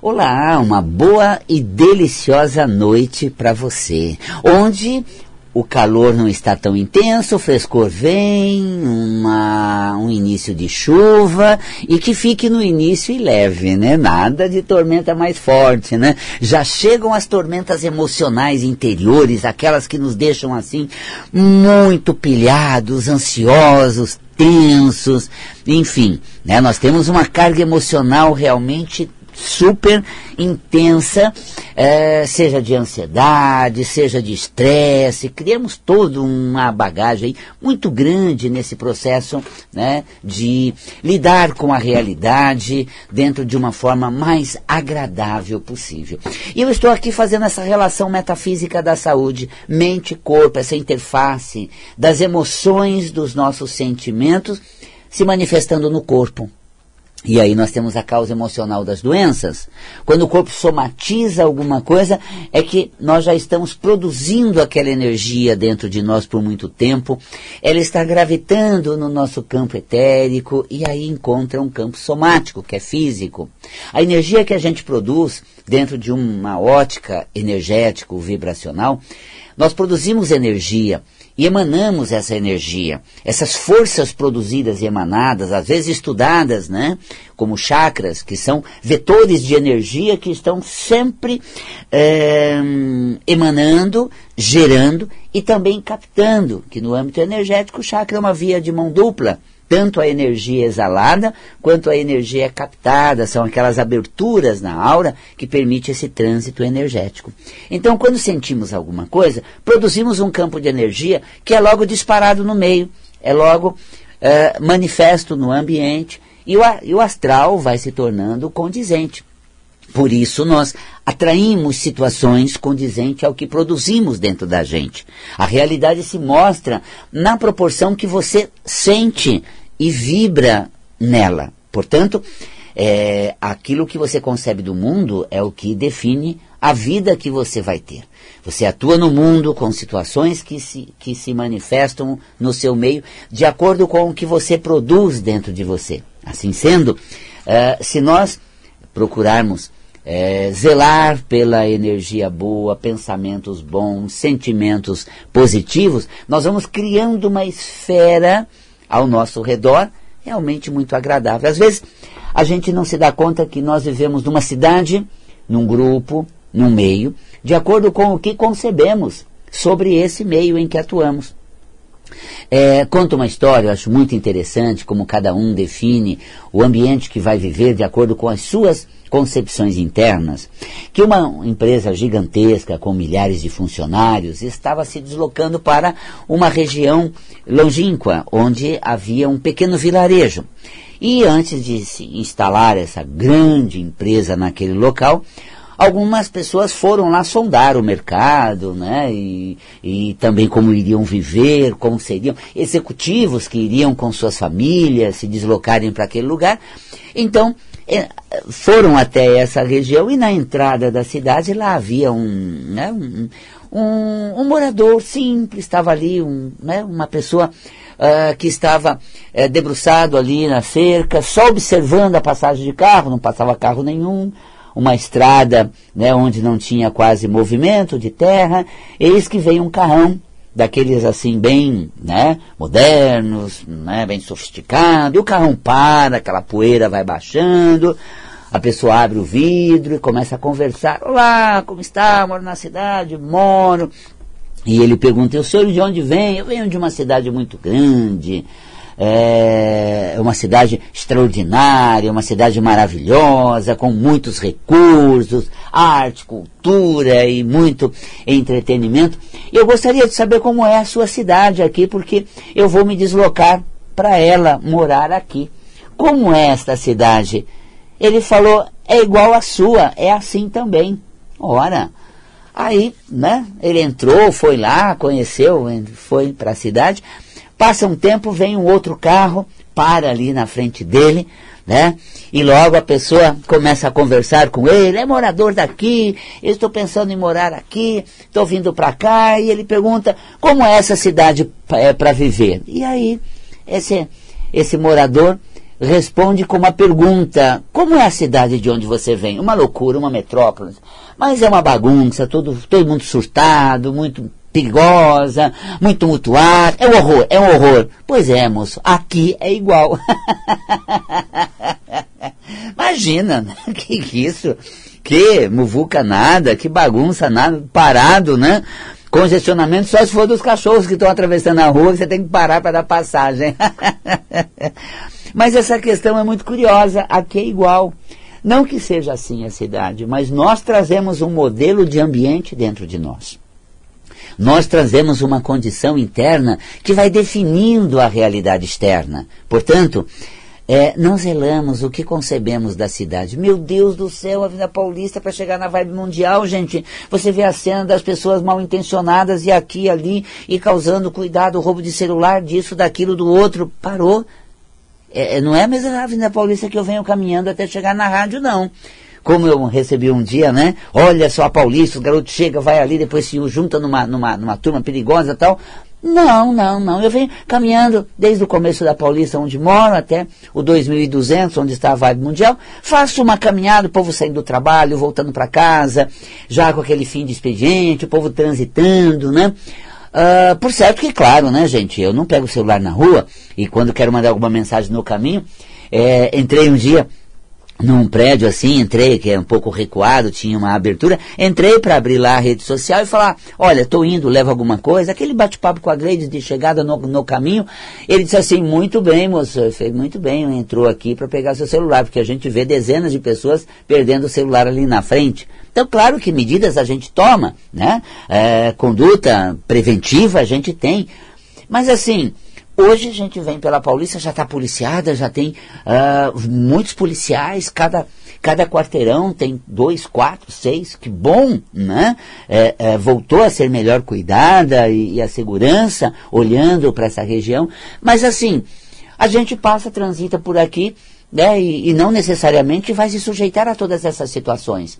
Olá, uma boa e deliciosa noite para você, onde o calor não está tão intenso, o frescor vem, uma, um início de chuva e que fique no início e leve, né? Nada de tormenta mais forte, né? Já chegam as tormentas emocionais interiores, aquelas que nos deixam assim muito pilhados, ansiosos, tensos, enfim, né? Nós temos uma carga emocional realmente super intensa, é, seja de ansiedade, seja de estresse, criamos toda uma bagagem muito grande nesse processo né, de lidar com a realidade dentro de uma forma mais agradável possível. E eu estou aqui fazendo essa relação metafísica da saúde, mente-corpo, essa interface das emoções, dos nossos sentimentos se manifestando no corpo. E aí nós temos a causa emocional das doenças. Quando o corpo somatiza alguma coisa, é que nós já estamos produzindo aquela energia dentro de nós por muito tempo. Ela está gravitando no nosso campo etérico e aí encontra um campo somático, que é físico. A energia que a gente produz dentro de uma ótica energético vibracional, nós produzimos energia e emanamos essa energia. Essas forças produzidas e emanadas, às vezes estudadas, né, como chakras, que são vetores de energia que estão sempre é, emanando, gerando e também captando, que no âmbito energético o chakra é uma via de mão dupla tanto a energia exalada quanto a energia captada, são aquelas aberturas na aura que permite esse trânsito energético. Então, quando sentimos alguma coisa, produzimos um campo de energia que é logo disparado no meio, é logo uh, manifesto no ambiente e o, e o astral vai se tornando condizente. Por isso nós atraímos situações condizentes ao que produzimos dentro da gente. A realidade se mostra na proporção que você sente e vibra nela. Portanto, é, aquilo que você concebe do mundo é o que define a vida que você vai ter. Você atua no mundo com situações que se, que se manifestam no seu meio de acordo com o que você produz dentro de você. Assim sendo, uh, se nós procurarmos é, zelar pela energia boa, pensamentos bons, sentimentos positivos, nós vamos criando uma esfera ao nosso redor realmente muito agradável. Às vezes a gente não se dá conta que nós vivemos numa cidade, num grupo, num meio, de acordo com o que concebemos sobre esse meio em que atuamos. É, conta uma história, eu acho muito interessante como cada um define o ambiente que vai viver de acordo com as suas concepções internas, que uma empresa gigantesca com milhares de funcionários estava se deslocando para uma região longínqua, onde havia um pequeno vilarejo. E antes de se instalar essa grande empresa naquele local, algumas pessoas foram lá sondar o mercado, né? E, e também como iriam viver, como seriam executivos que iriam com suas famílias se deslocarem para aquele lugar. Então, é, foram até essa região e na entrada da cidade lá havia um, né, um, um, um morador simples, estava ali, um, né, uma pessoa uh, que estava uh, debruçado ali na cerca, só observando a passagem de carro, não passava carro nenhum, uma estrada né, onde não tinha quase movimento de terra, eis que veio um carrão daqueles assim bem né, modernos, né, bem sofisticados, e o carrão para, aquela poeira vai baixando, a pessoa abre o vidro e começa a conversar, olá, como está? Moro na cidade, moro. E ele pergunta, o senhor de onde vem? Eu venho de uma cidade muito grande, é uma cidade extraordinária, uma cidade maravilhosa, com muitos recursos, arte, cultura e muito entretenimento. E eu gostaria de saber como é a sua cidade aqui, porque eu vou me deslocar para ela morar aqui. Como é esta cidade? Ele falou, é igual à sua, é assim também. Ora, aí, né, ele entrou, foi lá, conheceu, foi para a cidade, Passa um tempo, vem um outro carro, para ali na frente dele, né? E logo a pessoa começa a conversar com ele, é morador daqui, eu estou pensando em morar aqui, estou vindo para cá, e ele pergunta como é essa cidade é, para viver. E aí, esse, esse morador responde com uma pergunta: Como é a cidade de onde você vem? Uma loucura, uma metrópole. Mas é uma bagunça, todo, todo mundo surtado, muito perigosa, muito mutuar. É um horror, é um horror. Pois é, moço, aqui é igual. Imagina, que isso? Que muvuca nada, que bagunça nada, parado, né? Congestionamento só se for dos cachorros que estão atravessando a rua, que você tem que parar para dar passagem. mas essa questão é muito curiosa, aqui é igual. Não que seja assim a cidade, mas nós trazemos um modelo de ambiente dentro de nós. Nós trazemos uma condição interna que vai definindo a realidade externa. Portanto, é, não zelamos o que concebemos da cidade. Meu Deus do céu, a Vida Paulista para chegar na vibe mundial, gente. Você vê a cena das pessoas mal intencionadas e aqui ali e causando cuidado, roubo de celular, disso, daquilo, do outro. Parou. É, é não é a mesma Avenida Paulista que eu venho caminhando até chegar na rádio, não. Como eu recebi um dia, né? Olha só a Paulista, o garoto chega, vai ali, depois se junta numa, numa, numa turma perigosa e tal. Não, não, não. Eu venho caminhando desde o começo da Paulista, onde moro, até o 2200, onde está a Vibe Mundial. Faço uma caminhada, o povo saindo do trabalho, voltando para casa, já com aquele fim de expediente, o povo transitando, né? Uh, por certo que, claro, né, gente, eu não pego o celular na rua e quando quero mandar alguma mensagem no caminho, é, entrei um dia num prédio assim, entrei, que é um pouco recuado, tinha uma abertura, entrei para abrir lá a rede social e falar, olha, estou indo, levo alguma coisa, aquele bate-papo com a Gleide de chegada no, no caminho, ele disse assim, muito bem, moço, eu falei, muito bem, entrou aqui para pegar seu celular, porque a gente vê dezenas de pessoas perdendo o celular ali na frente. Então, claro que medidas a gente toma, né? É, conduta preventiva a gente tem, mas assim, Hoje a gente vem pela Paulista, já está policiada, já tem uh, muitos policiais, cada, cada quarteirão tem dois, quatro, seis, que bom, né? É, é, voltou a ser melhor cuidada e, e a segurança olhando para essa região. Mas assim, a gente passa, transita por aqui, né? E, e não necessariamente vai se sujeitar a todas essas situações.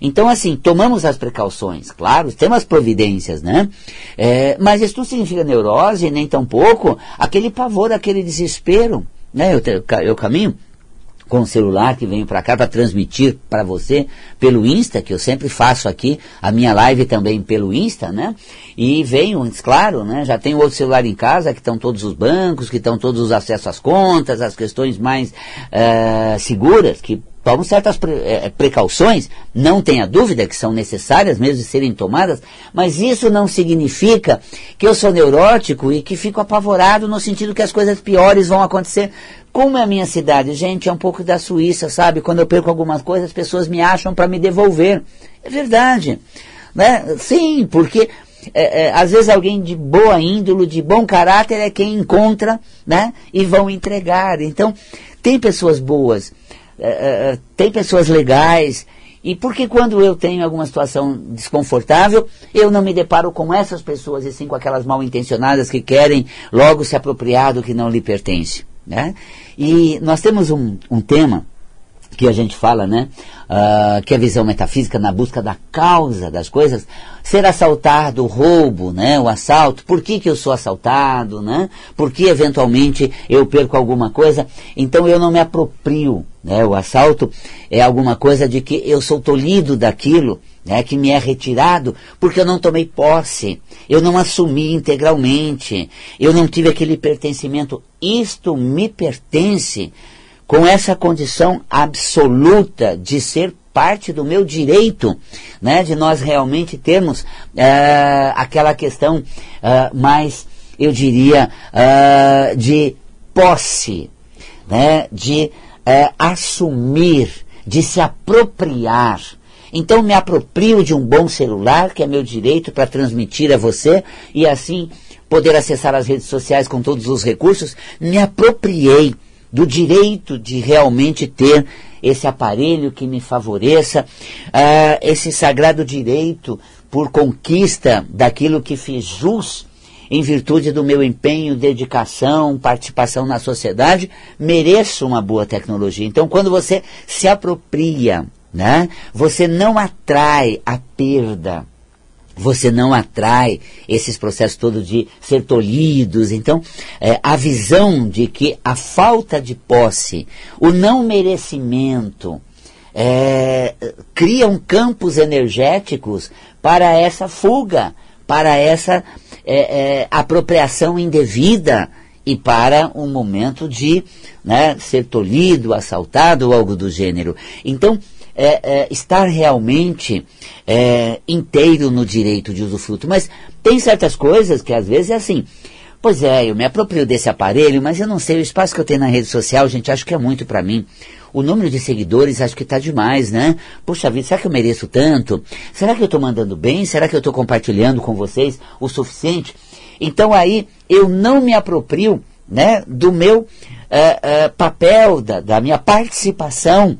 Então, assim, tomamos as precauções, claro, temos as providências, né? É, mas isso não significa neurose, nem tampouco aquele pavor, aquele desespero, né? Eu, eu caminho com o celular que venho para cá para transmitir para você pelo Insta, que eu sempre faço aqui, a minha live também pelo Insta, né? E venho, claro, né? Já tenho outro celular em casa, que estão todos os bancos, que estão todos os acessos às contas, as questões mais uh, seguras, que tomam certas pre é, precauções, não tenha dúvida que são necessárias mesmo de serem tomadas, mas isso não significa que eu sou neurótico e que fico apavorado no sentido que as coisas piores vão acontecer. Como é a minha cidade? Gente, é um pouco da Suíça, sabe? Quando eu perco algumas coisas, as pessoas me acham para me devolver. É verdade. Né? Sim, porque é, é, às vezes alguém de boa índole, de bom caráter é quem encontra, né? E vão entregar. Então, tem pessoas boas é, é, é, tem pessoas legais. E porque quando eu tenho alguma situação desconfortável, eu não me deparo com essas pessoas, e sim com aquelas mal intencionadas que querem logo se apropriar do que não lhe pertence. Né? E nós temos um, um tema que a gente fala, né? Uh, que é a visão metafísica na busca da causa das coisas, ser assaltado, roubo, né? O assalto, por que, que eu sou assaltado, né? Por que eventualmente eu perco alguma coisa? Então eu não me aproprio, né? O assalto é alguma coisa de que eu sou tolhido daquilo, né? Que me é retirado porque eu não tomei posse, eu não assumi integralmente, eu não tive aquele pertencimento. Isto me pertence com essa condição absoluta de ser parte do meu direito, né, de nós realmente termos uh, aquela questão uh, mais, eu diria, uh, de posse, né, de assumir, de se apropriar. Então me aproprio de um bom celular, que é meu direito para transmitir a você e assim poder acessar as redes sociais com todos os recursos. Me apropriei do direito de realmente ter esse aparelho que me favoreça, uh, esse sagrado direito por conquista daquilo que fiz jus em virtude do meu empenho, dedicação, participação na sociedade, mereço uma boa tecnologia. Então, quando você se apropria, né, você não atrai a perda você não atrai esses processos todos de ser tolhidos. Então, é, a visão de que a falta de posse, o não merecimento, é, criam campos energéticos para essa fuga, para essa é, é, apropriação indevida e para um momento de né, ser tolhido, assaltado ou algo do gênero. Então, é, é, estar realmente é, inteiro no direito de usufruto. Mas tem certas coisas que às vezes é assim. Pois é, eu me aproprio desse aparelho, mas eu não sei, o espaço que eu tenho na rede social, gente, acho que é muito para mim. O número de seguidores acho que está demais, né? Puxa vida, será que eu mereço tanto? Será que eu estou mandando bem? Será que eu estou compartilhando com vocês o suficiente? Então aí eu não me aproprio né, do meu uh, uh, papel, da, da, minha participação,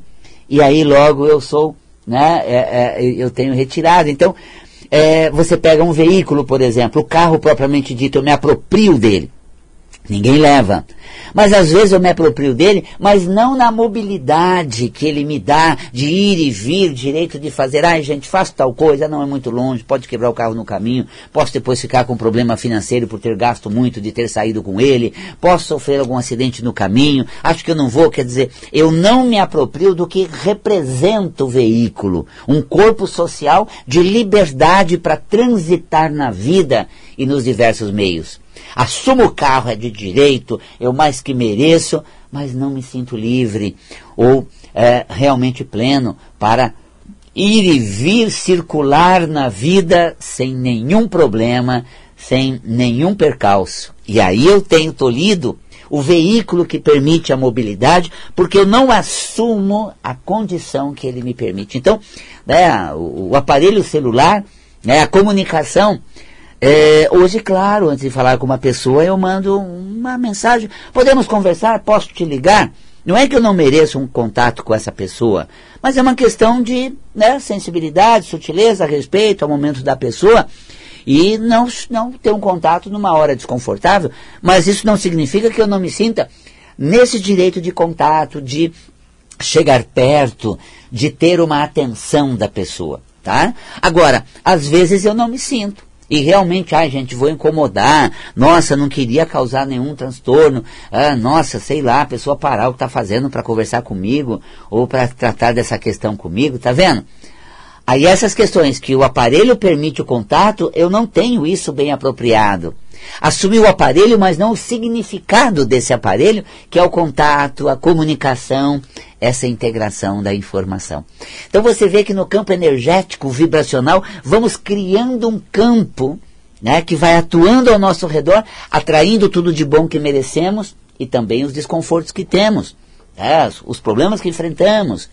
e aí logo eu sou, né, é, é, eu tenho retirado. Então, é, você pega um veículo, por exemplo, o carro propriamente dito, eu me aproprio dele. Ninguém leva. Mas às vezes eu me aproprio dele, mas não na mobilidade que ele me dá de ir e vir, direito de fazer, ai gente, faço tal coisa, não é muito longe, pode quebrar o carro no caminho, posso depois ficar com problema financeiro por ter gasto muito de ter saído com ele, posso sofrer algum acidente no caminho, acho que eu não vou, quer dizer, eu não me aproprio do que representa o veículo, um corpo social de liberdade para transitar na vida e nos diversos meios. Assumo o carro, é de direito, eu mais que mereço, mas não me sinto livre ou é, realmente pleno para ir e vir circular na vida sem nenhum problema, sem nenhum percalço. E aí eu tenho tolhido o veículo que permite a mobilidade, porque eu não assumo a condição que ele me permite. Então, né, o, o aparelho celular, né, a comunicação, é, hoje, claro, antes de falar com uma pessoa, eu mando uma mensagem. Podemos conversar? Posso te ligar? Não é que eu não mereço um contato com essa pessoa, mas é uma questão de né, sensibilidade, sutileza, respeito ao momento da pessoa e não, não ter um contato numa hora desconfortável. Mas isso não significa que eu não me sinta nesse direito de contato, de chegar perto, de ter uma atenção da pessoa. Tá? Agora, às vezes eu não me sinto. E realmente, ai gente, vou incomodar, nossa, não queria causar nenhum transtorno, ah, nossa, sei lá, a pessoa parar o que está fazendo para conversar comigo, ou para tratar dessa questão comigo, tá vendo? Aí essas questões que o aparelho permite o contato, eu não tenho isso bem apropriado. Assumir o aparelho, mas não o significado desse aparelho, que é o contato, a comunicação, essa integração da informação. Então você vê que no campo energético, vibracional, vamos criando um campo né, que vai atuando ao nosso redor, atraindo tudo de bom que merecemos e também os desconfortos que temos, né, os problemas que enfrentamos,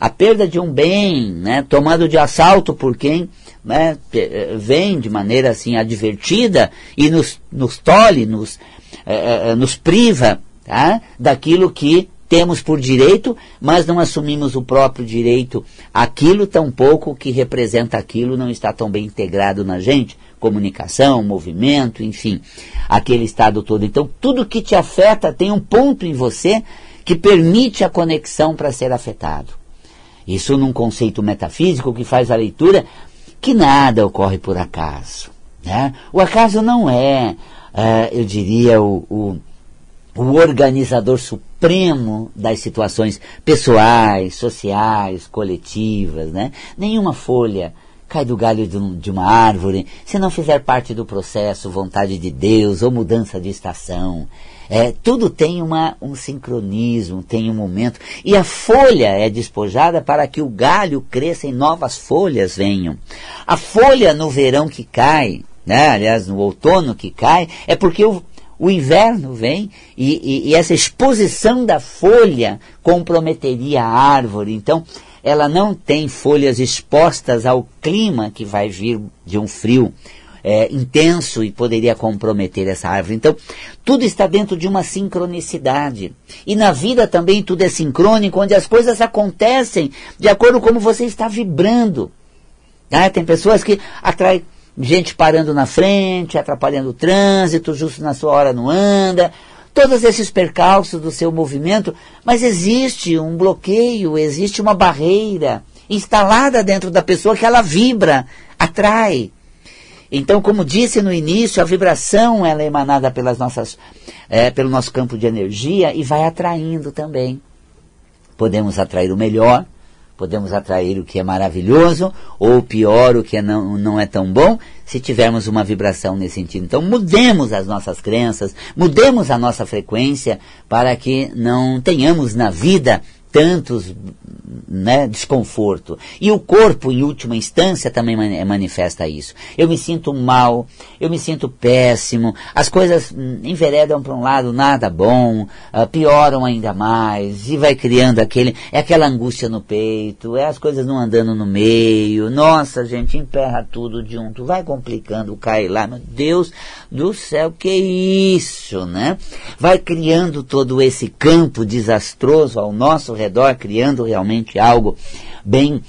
a perda de um bem, né, tomado de assalto por quem né, eh, vem de maneira assim advertida e nos, nos tolhe, nos, eh, eh, nos priva tá, daquilo que temos por direito, mas não assumimos o próprio direito. Aquilo tampouco que representa aquilo não está tão bem integrado na gente. Comunicação, movimento, enfim, aquele estado todo. Então, tudo que te afeta tem um ponto em você que permite a conexão para ser afetado. Isso num conceito metafísico que faz a leitura que nada ocorre por acaso. Né? O acaso não é, uh, eu diria, o, o o organizador supremo das situações pessoais, sociais, coletivas, né? Nenhuma folha cai do galho de, um, uma árvore se não fizer parte do processo vontade de Deus ou mudança de estação. É, tudo tem uma, um sincronismo, tem um momento. E a folha é despojada para que o galho cresça e novas folhas venham. A folha no verão que cai, né, aliás, no outono que cai, é porque o, o inverno vem e, e, e, essa exposição da folha comprometeria a árvore. Então, ela não tem folhas expostas ao clima que vai vir de um frio é, intenso e poderia comprometer essa árvore. Então, tudo está dentro de uma sincronicidade. E na vida também tudo é sincrônico, onde as coisas acontecem de acordo com como você está vibrando. Ah, tem pessoas que atraem gente parando na frente, atrapalhando o trânsito, justo na sua hora não anda, todos esses percalços do seu movimento, mas existe um bloqueio, existe uma barreira instalada dentro da pessoa que ela vibra, atrai. Então, como disse no início, a vibração ela é emanada pelas nossas, é, pelo nosso campo de energia e vai atraindo também. Podemos atrair o melhor, podemos atrair o que é maravilhoso, ou pior, o que é não, não é tão bom, se tivermos uma vibração nesse sentido. Então, mudemos as nossas crenças, mudemos a nossa frequência para que não tenhamos na vida tantos né, desconforto. E o corpo, em última instância, também manifesta isso. Eu me sinto mal, eu me sinto péssimo, as coisas hum, enveredam para um lado nada bom, uh, pioram ainda mais, e vai criando aquele, é aquela angústia no peito, é as coisas não andando no meio, nossa gente, emperra tudo junto, vai complicando, cai lá, meu Deus do céu, que isso, né? Vai criando todo esse campo desastroso ao nosso redor, criando realmente algo bem,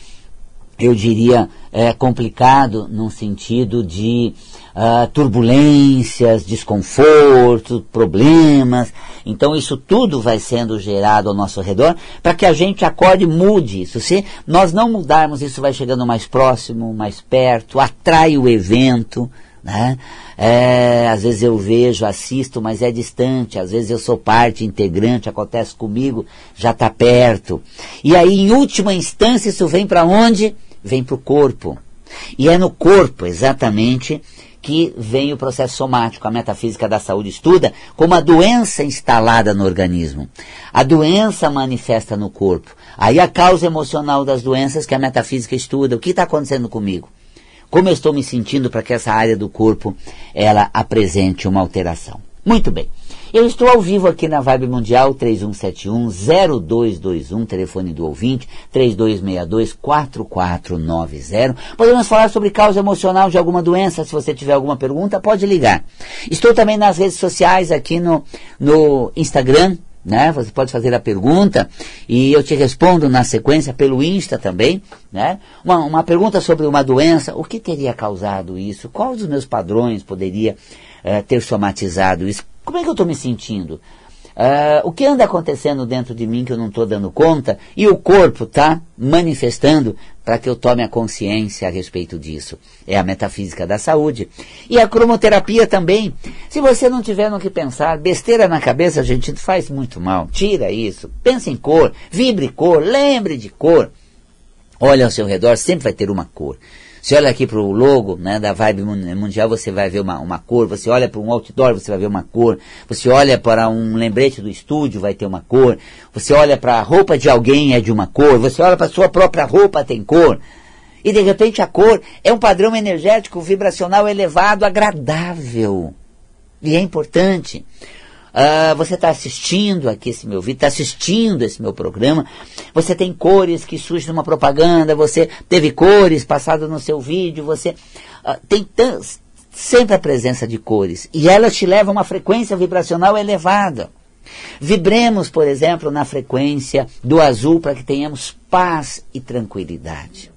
eu diria, é, complicado num sentido de uh, turbulências, desconforto, problemas. Então isso tudo vai sendo gerado ao nosso redor para que a gente acorde e mude isso. Se nós não mudarmos, isso vai chegando mais próximo, mais perto, atrai o evento. Né? É, às vezes eu vejo, assisto, mas é distante. Às vezes eu sou parte integrante, acontece comigo, já está perto. E aí, em última instância, isso vem para onde? Vem para o corpo. E é no corpo, exatamente, que vem o processo somático. A metafísica da saúde estuda como a doença instalada no organismo. A doença manifesta no corpo. Aí a causa emocional das doenças que a metafísica estuda. O que está acontecendo comigo? Como eu estou me sentindo para que essa área do corpo ela apresente uma alteração. Muito bem. Eu estou ao vivo aqui na Vibe Mundial 3171-0221, telefone do ouvinte, 3262-4490. Podemos falar sobre causa emocional de alguma doença, se você tiver alguma pergunta, pode ligar. Estou também nas redes sociais, aqui no, no Instagram, né? Você pode fazer a pergunta e eu te respondo na sequência pelo Insta também, né? Uma, uma pergunta sobre uma doença, o que teria causado isso? Qual dos meus padrões poderia uh, ter somatizado isso? Como é que eu estou me sentindo? Uh, o que anda acontecendo dentro de mim que eu não estou dando conta e o corpo está manifestando para que eu tome a consciência a respeito disso. É a metafísica da saúde. E a cromoterapia também. Se você não tiver no que pensar, besteira na cabeça, gente, faz muito mal. Tira isso. Pense em cor, vibre cor, lembre de cor. Olha ao seu redor, sempre vai ter uma cor. Você olha aqui para o logo né, da Vibe Mundial, você vai ver uma, uma cor. Você olha para um outdoor, você vai ver uma cor. Você olha para um lembrete do estúdio, vai ter uma cor. Você olha para a roupa de alguém, é de uma cor. Você olha para a sua própria roupa, tem cor. E de repente a cor é um padrão energético vibracional elevado, agradável. E é importante. Uh, você está assistindo aqui esse meu vídeo, está assistindo esse meu programa, você tem cores que surgem numa propaganda, você teve cores passadas no seu vídeo, você uh, tem sempre a presença de cores e elas te levam a uma frequência vibracional elevada. Vibremos, por exemplo, na frequência do azul para que tenhamos paz e tranquilidade.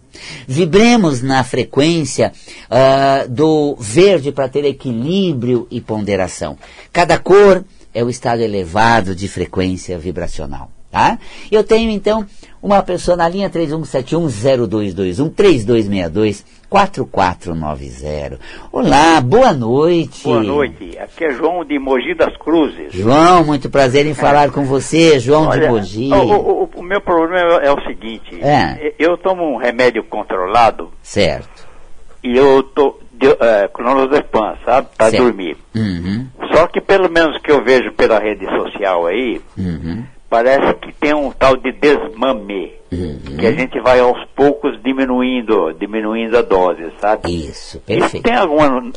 Vibremos na frequência uh, do verde para ter equilíbrio e ponderação. Cada cor é o estado elevado de frequência vibracional. Tá? Eu tenho então uma pessoa na linha 3171-0221-3262-4490. Olá, boa noite. Boa noite, aqui é João de Mogi das Cruzes. João, muito prazer em falar com você, João Olha, de Mogi. O, o, o, meu problema é o seguinte, é. eu tomo um remédio controlado. Certo. E eu tô, de, uh, clonazepam, sabe? Para dormir. Uhum. Só que pelo menos que eu vejo pela rede social aí, uhum. Parece que tem um tal de desmame. Uhum. Que a gente vai aos poucos diminuindo, diminuindo a dose, sabe? Isso, perfeito. tem alguma, uh,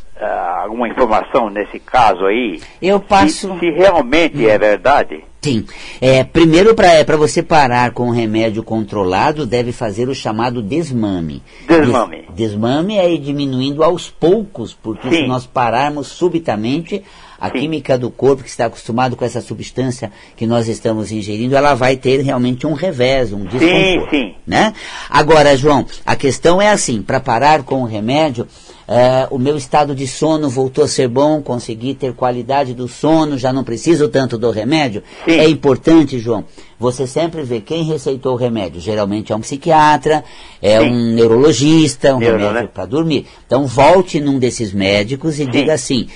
alguma informação nesse caso aí? Eu passo. Se, se realmente é verdade? Sim. É, primeiro, para é, você parar com o remédio controlado, deve fazer o chamado desmame. Desmame. Des, desmame é ir diminuindo aos poucos, porque Sim. se nós pararmos subitamente, a sim. química do corpo que está acostumado com essa substância que nós estamos ingerindo, ela vai ter realmente um revés, um desconforto. Sim, sim. Né? Agora, João, a questão é assim, para parar com o remédio, é, o meu estado de sono voltou a ser bom, consegui ter qualidade do sono, já não preciso tanto do remédio. Sim. É importante, João, você sempre vê quem receitou o remédio. Geralmente é um psiquiatra, é Sim. um neurologista, um Neuro, remédio né? para dormir. Então volte num desses médicos e Sim. diga assim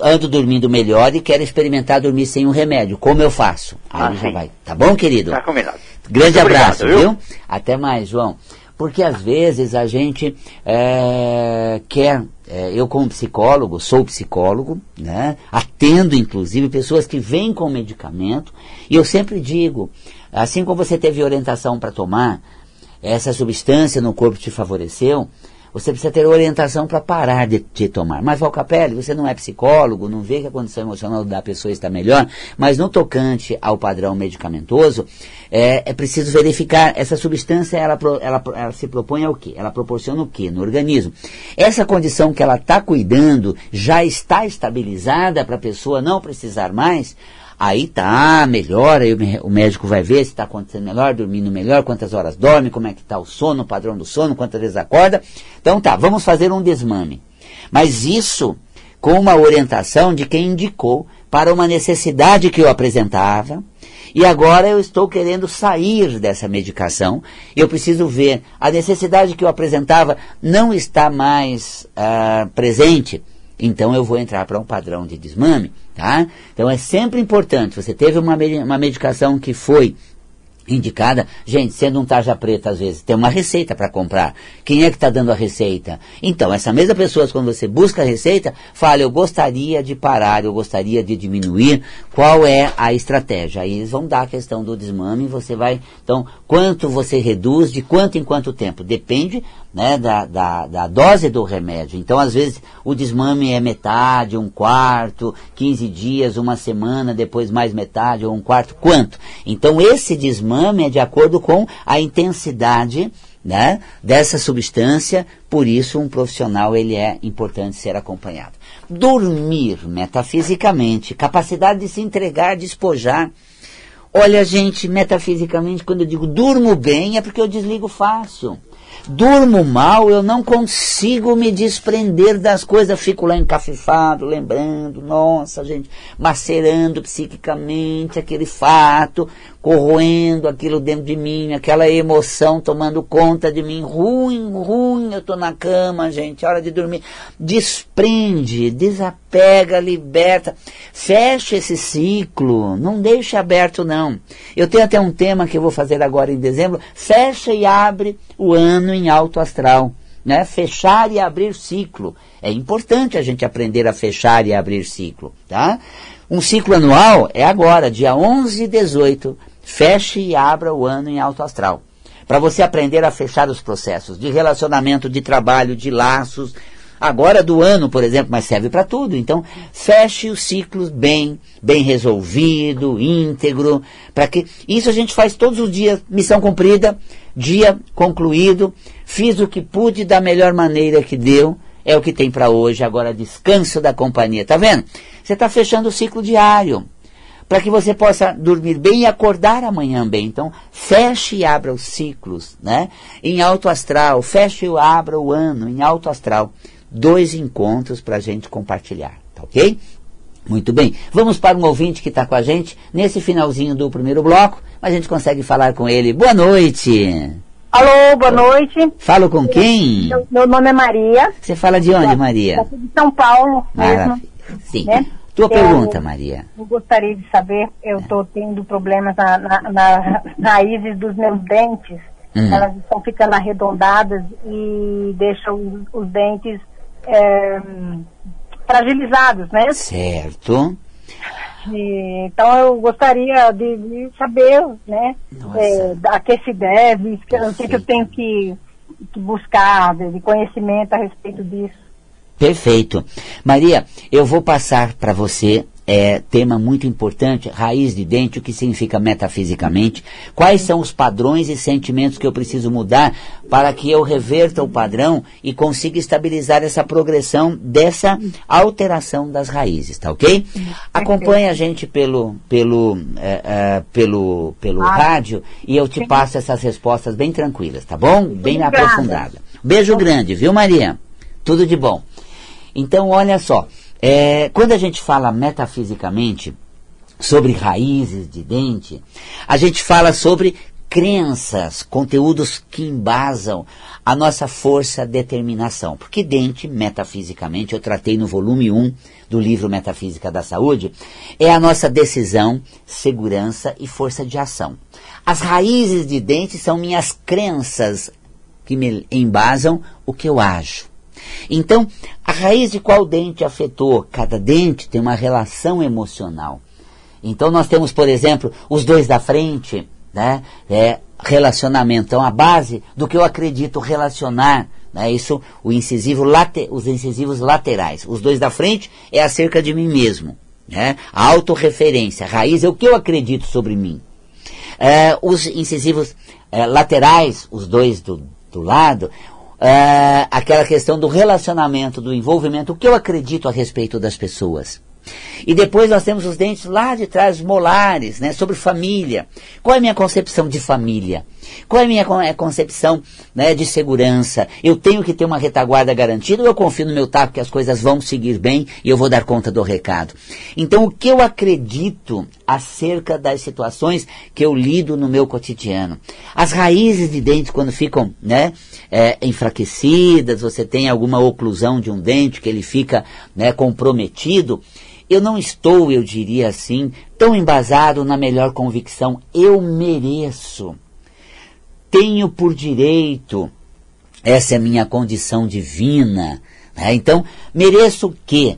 ando dormindo melhor e quero experimentar dormir sem o um remédio. Como eu faço? Aí ah, já vai. Tá bom, querido? Tá combinado. Grande Muito abraço, obrigado, viu? viu? Até mais, João. Porque às vezes a gente é, quer, é, eu como psicólogo, sou psicólogo, né, atendo inclusive pessoas que vêm com medicamento, e eu sempre digo, assim como você teve orientação para tomar, essa substância no corpo te favoreceu, você precisa ter orientação para parar de, tomar. Mas, Valcapelli, você não é psicólogo, não vê que a condição emocional da pessoa está melhor, mas no tocante ao padrão medicamentoso, é, é preciso verificar essa substância, ela, ela, ela se propõe ao quê? Ela proporciona o quê no organismo? Essa condição que ela está cuidando já está estabilizada para a pessoa não precisar mais? Aí tá, melhora, aí o médico vai ver se está acontecendo melhor, dormindo melhor, quantas horas dorme, como é que está o sono, o padrão do sono, quantas vezes acorda. Então tá, vamos fazer um desmame. Mas isso com uma orientação de quem indicou para uma necessidade que eu apresentava, e agora eu estou querendo sair dessa medicação. Eu preciso ver a necessidade que eu apresentava não está mais uh, presente. Então eu vou entrar para um padrão de desmame. Tá? Então é sempre importante, você teve uma, uma medicação que foi indicada, gente, sendo um tarja preta às vezes, tem uma receita para comprar. Quem é que está dando a receita? Então, essa mesma pessoa, quando você busca a receita, fala, eu gostaria de parar, eu gostaria de diminuir, qual é a estratégia? Aí eles vão dar a questão do desmame, você vai, então, quanto você reduz, de quanto em quanto tempo? Depende né, da, da, da, dose do remédio. Então, às vezes, o desmame é metade, um quarto, 15 dias, uma semana, depois mais metade ou um quarto. Quanto? Então, esse desmame é de acordo com a intensidade né, dessa substância, por isso um profissional ele é importante ser acompanhado. Dormir metafisicamente, capacidade de se entregar, despojar. Olha, gente, metafisicamente, quando eu digo durmo bem, é porque eu desligo fácil. Durmo mal, eu não consigo me desprender das coisas, fico lá encafifado, lembrando, nossa, gente, macerando psiquicamente aquele fato, corroendo aquilo dentro de mim, aquela emoção tomando conta de mim, ruim, ruim, eu estou na cama, gente, hora de dormir. Desprende, desapega, liberta, fecha esse ciclo, não deixe aberto não. Eu tenho até um tema que eu vou fazer agora em dezembro, fecha e abre o ano em alto astral. Né? Fechar e abrir ciclo. É importante a gente aprender a fechar e abrir ciclo. Tá? Um ciclo anual é agora, dia 11 e 18 Feche e abra o ano em alto astral. Para você aprender a fechar os processos de relacionamento, de trabalho, de laços. Agora do ano, por exemplo, mas serve para tudo. Então, feche os ciclos bem, bem resolvido, íntegro, para que isso a gente faz todos os dias, missão cumprida, dia concluído, fiz o que pude da melhor maneira que deu, é o que tem para hoje, agora descanso da companhia. Tá vendo? Você está fechando o ciclo diário para que você possa dormir bem e acordar amanhã bem. Então, feche e abra os ciclos, né? Em alto astral, feche e abra o ano em alto astral. Dois encontros para a gente compartilhar, tá ok? Muito bem. Vamos para um ouvinte que está com a gente nesse finalzinho do primeiro bloco, mas a gente consegue falar com ele. Boa noite. Alô, boa noite. Falo com quem? Meu, meu nome é Maria. Você fala de onde, Maria? de São Paulo Maravilha. mesmo. Sim. Né? Tua eu, pergunta, Maria. Eu gostaria de saber, eu estou tendo problemas na, na, na, raízes dos meus dentes. Hum. Elas estão ficando arredondadas e deixam os, os dentes é, fragilizados, né? Certo. E, então eu gostaria de, de saber, né, é, a que se deve, o que, que eu tenho que, que buscar de, de conhecimento a respeito disso. Perfeito. Maria, eu vou passar para você é, tema muito importante, raiz de dente, o que significa metafisicamente, quais são os padrões e sentimentos que eu preciso mudar para que eu reverta o padrão e consiga estabilizar essa progressão dessa alteração das raízes, tá ok? Acompanhe a gente pelo, pelo, é, é, pelo, pelo ah, rádio e eu te passo essas respostas bem tranquilas, tá bom? Bem aprofundada. Beijo grande, viu Maria? Tudo de bom. Então, olha só, é, quando a gente fala metafisicamente sobre raízes de dente, a gente fala sobre crenças, conteúdos que embasam a nossa força determinação. Porque dente, metafisicamente, eu tratei no volume 1 do livro Metafísica da Saúde, é a nossa decisão, segurança e força de ação. As raízes de dente são minhas crenças que me embasam o que eu ajo. Então, a raiz de qual dente afetou cada dente tem uma relação emocional. Então, nós temos, por exemplo, os dois da frente, né? É, relacionamento. Então, a base do que eu acredito relacionar, né? Isso, o incisivo late, os incisivos laterais. Os dois da frente é acerca de mim mesmo. Né? A autorreferência, a raiz é o que eu acredito sobre mim. É, os incisivos é, laterais, os dois do, do lado, é, aquela questão do relacionamento, do envolvimento, o que eu acredito a respeito das pessoas. E depois nós temos os dentes lá de trás, molares, né, sobre família. Qual é a minha concepção de família? Qual é a minha é concepção né, de segurança? Eu tenho que ter uma retaguarda garantida ou eu confio no meu taco que as coisas vão seguir bem e eu vou dar conta do recado? Então, o que eu acredito acerca das situações que eu lido no meu cotidiano? As raízes de dentes, quando ficam né, é, enfraquecidas, você tem alguma oclusão de um dente que ele fica né, comprometido, eu não estou, eu diria assim, tão embasado na melhor convicção. Eu mereço tenho por direito, essa é minha condição divina. Né? Então, mereço o quê?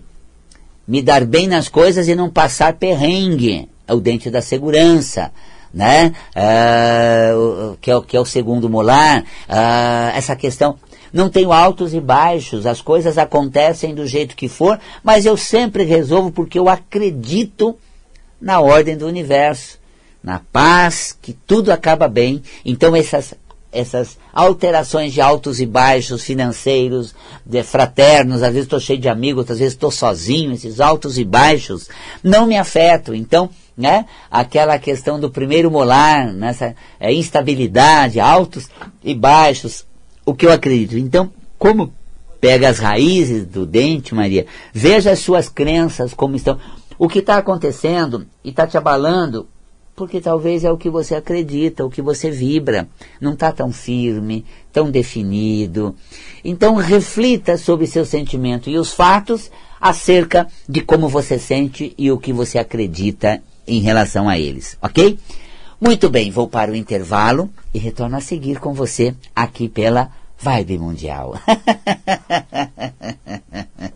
Me dar bem nas coisas e não passar perrengue. É o dente da segurança. Né? Uh, que, é, que é o segundo molar. Uh, essa questão não tenho altos e baixos, as coisas acontecem do jeito que for, mas eu sempre resolvo porque eu acredito na ordem do universo na paz, que tudo acaba bem. Então essas essas alterações de altos e baixos financeiros, fraternos, às vezes estou cheio de amigos, outras vezes estou sozinho, esses altos e baixos não me afetam. Então, né, aquela questão do primeiro molar, nessa é, instabilidade, altos e baixos, o que eu acredito. Então, como pega as raízes do dente, Maria, veja as suas crenças como estão. O que está acontecendo e está te abalando porque talvez é o que você acredita, o que você vibra, não está tão firme, tão definido. Então reflita sobre seu sentimento e os fatos acerca de como você sente e o que você acredita em relação a eles, ok? Muito bem, vou para o intervalo e retorno a seguir com você aqui pela Vibe Mundial.